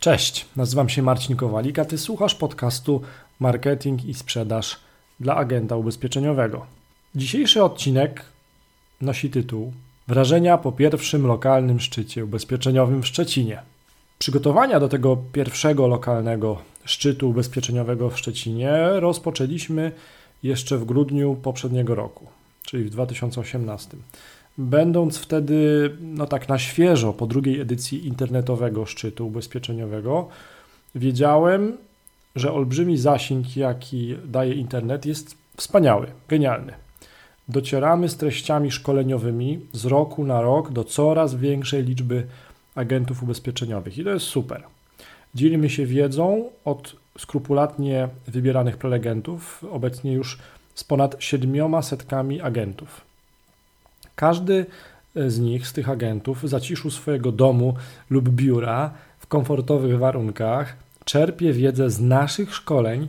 Cześć, nazywam się Marcin Kowalik, a Ty słuchasz podcastu Marketing i Sprzedaż dla agenta ubezpieczeniowego. Dzisiejszy odcinek nosi tytuł Wrażenia po pierwszym lokalnym szczycie ubezpieczeniowym w Szczecinie. Przygotowania do tego pierwszego lokalnego szczytu ubezpieczeniowego w Szczecinie rozpoczęliśmy jeszcze w grudniu poprzedniego roku, czyli w 2018. Będąc wtedy, no tak na świeżo, po drugiej edycji internetowego szczytu ubezpieczeniowego, wiedziałem, że olbrzymi zasięg, jaki daje internet, jest wspaniały, genialny. Docieramy z treściami szkoleniowymi z roku na rok do coraz większej liczby agentów ubezpieczeniowych i to jest super. Dzielimy się wiedzą od skrupulatnie wybieranych prelegentów, obecnie już z ponad siedmioma setkami agentów. Każdy z nich, z tych agentów, w zaciszu swojego domu lub biura, w komfortowych warunkach, czerpie wiedzę z naszych szkoleń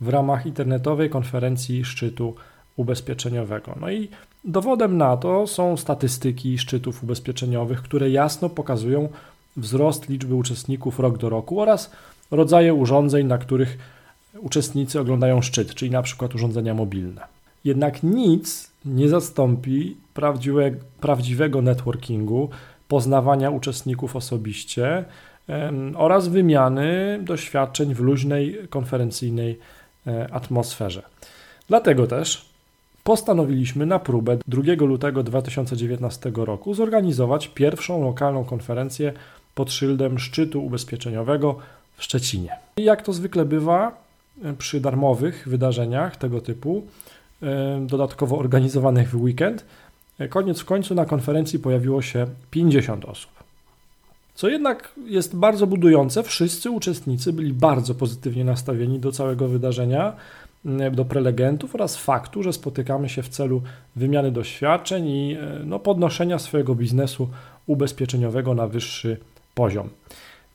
w ramach internetowej konferencji szczytu ubezpieczeniowego. No i dowodem na to są statystyki szczytów ubezpieczeniowych, które jasno pokazują wzrost liczby uczestników rok do roku oraz rodzaje urządzeń, na których uczestnicy oglądają szczyt, czyli na przykład urządzenia mobilne. Jednak nic nie zastąpi prawdziwe, prawdziwego networkingu, poznawania uczestników osobiście oraz wymiany doświadczeń w luźnej, konferencyjnej e, atmosferze. Dlatego też postanowiliśmy na próbę 2 lutego 2019 roku zorganizować pierwszą lokalną konferencję pod szyldem szczytu ubezpieczeniowego w Szczecinie. I jak to zwykle bywa e, przy darmowych wydarzeniach tego typu, dodatkowo organizowanych w weekend, e, koniec w końcu na konferencji pojawiło się 50 osób. Co jednak jest bardzo budujące, wszyscy uczestnicy byli bardzo pozytywnie nastawieni do całego wydarzenia, do prelegentów oraz faktu, że spotykamy się w celu wymiany doświadczeń i no, podnoszenia swojego biznesu ubezpieczeniowego na wyższy poziom.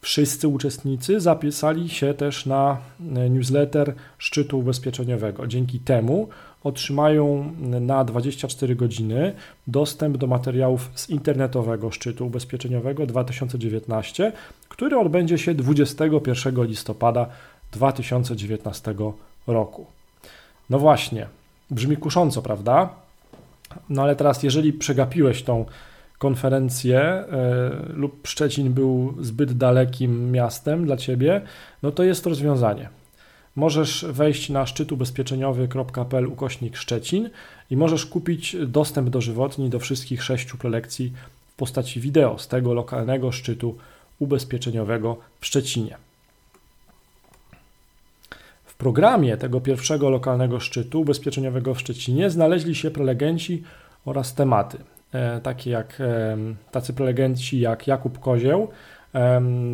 Wszyscy uczestnicy zapisali się też na e, newsletter szczytu ubezpieczeniowego. Dzięki temu otrzymają na 24 godziny dostęp do materiałów z internetowego szczytu ubezpieczeniowego 2019, który odbędzie się 21 listopada 2019 roku. No właśnie, brzmi kusząco, prawda? No ale teraz, jeżeli przegapiłeś tą konferencję e, lub Szczecin był zbyt dalekim miastem dla ciebie, no to jest rozwiązanie. Możesz wejść na szczytubezpieczeniowy.pl ukośnik Szczecin i możesz kupić dostęp do żywotni do wszystkich sześciu prelekcji w postaci wideo z tego lokalnego szczytu ubezpieczeniowego w Szczecinie. W programie tego pierwszego lokalnego szczytu ubezpieczeniowego w Szczecinie znaleźli się prelegenci oraz tematy. E, takie jak tacy prelegenci jak Jakub Kozieł.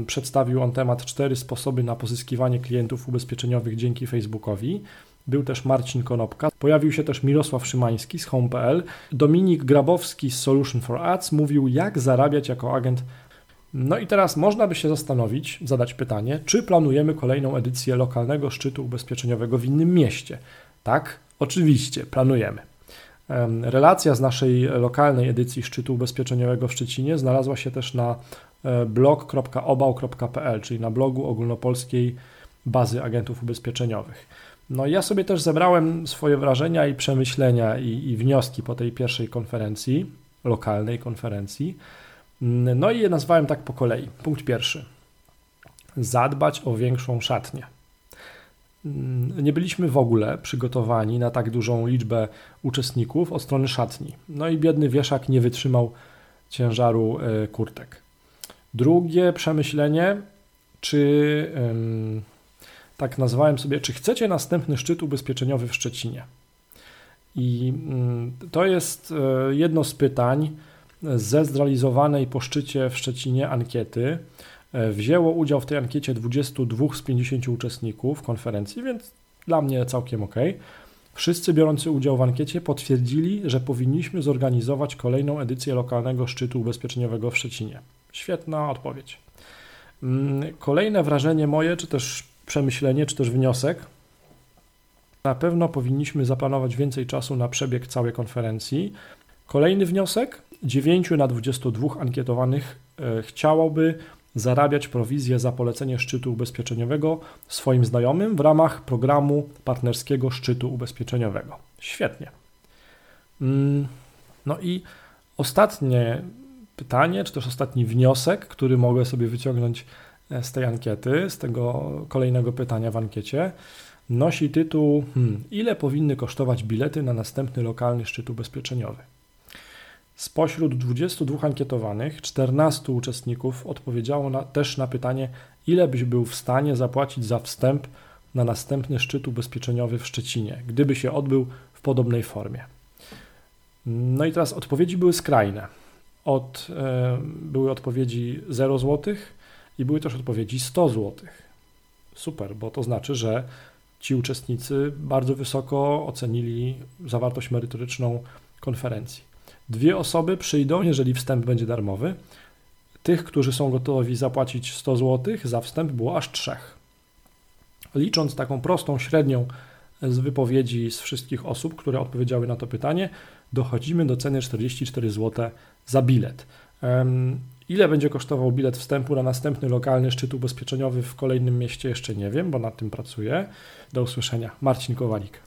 Przedstawił on temat cztery sposoby na pozyskiwanie klientów ubezpieczeniowych dzięki Facebookowi. Był też Marcin Konopka. Pojawił się też Mirosław Szymański z Home.pl. Dominik Grabowski z Solution for Ads mówił, jak zarabiać jako agent. No i teraz można by się zastanowić, zadać pytanie, czy planujemy kolejną edycję lokalnego szczytu ubezpieczeniowego w innym mieście? Tak, oczywiście, planujemy. Relacja z naszej lokalnej edycji szczytu ubezpieczeniowego w Szczecinie znalazła się też na e, blog.obał.pl, czyli na blogu ogólnopolskiej bazy agentów ubezpieczeniowych. No ja sobie też zebrałem swoje wrażenia i przemyślenia i, i wnioski po tej pierwszej konferencji, lokalnej konferencji. No i je nazwałem tak po kolei. Punkt pierwszy. Zadbać o większą szatnię. Nie byliśmy w ogóle przygotowani na tak dużą liczbę uczestników od strony szatni. No i biedny wieszak nie wytrzymał ciężaru e, kurtek. Drugie przemyślenie, czy tak nazwałem sobie, czy chcecie następny szczyt ubezpieczeniowy w Szczecinie? I mm, to jest e, jedno z pytań ze zrealizowanej po szczycie w Szczecinie ankiety wzięło udział w tej ankiecie 22 z 50 uczestników konferencji, więc dla mnie całkiem ok. Wszyscy biorący udział w ankiecie potwierdzili, że powinniśmy zorganizować kolejną edycję lokalnego szczytu ubezpieczeniowego w Szczecinie. Świetna odpowiedź. Mm, kolejne wrażenie moje, czy też przemyślenie, czy też wniosek. Na pewno powinniśmy zaplanować więcej czasu na przebieg całej konferencji. Kolejny wniosek: 9 na 22 ankietowanych e, chciałoby zarabiać prowizję za polecenie szczytu ubezpieczeniowego swoim znajomym w ramach programu partnerskiego szczytu ubezpieczeniowego. Świetnie. Mm, no i ostatnie pytanie, czy też ostatni wniosek, który mogę sobie wyciągnąć e, z tej ankiety, z tego kolejnego pytania w ankiecie, nosi tytuł hmm, Ile powinny kosztować bilety na następny lokalny szczyt ubezpieczeniowy? Spośród 22 ankietowanych, 14 uczestników odpowiedziało na, też na pytanie, ile byś był w stanie zapłacić za wstęp na następny szczyt ubezpieczeniowy w Szczecinie, gdyby się odbył w podobnej formie. No i teraz odpowiedzi były skrajne. Od, e, były odpowiedzi 0 zł i były też odpowiedzi 100 zł. Super, bo to znaczy, że ci uczestnicy bardzo wysoko ocenili zawartość merytoryczną konferencji. Dwie osoby przyjdą, jeżeli wstęp będzie darmowy. Tych, którzy są gotowi zapłacić 100 zł za wstęp, było aż trzech. Licząc taką prostą średnią z wypowiedzi z wszystkich osób, które odpowiedziały na to pytanie, dochodzimy do ceny 44 zł za bilet. Ile będzie kosztował bilet wstępu na następny lokalny szczyt ubezpieczeniowy w kolejnym mieście, jeszcze nie wiem, bo nad tym pracuję. Do usłyszenia. Marcin Kowalik.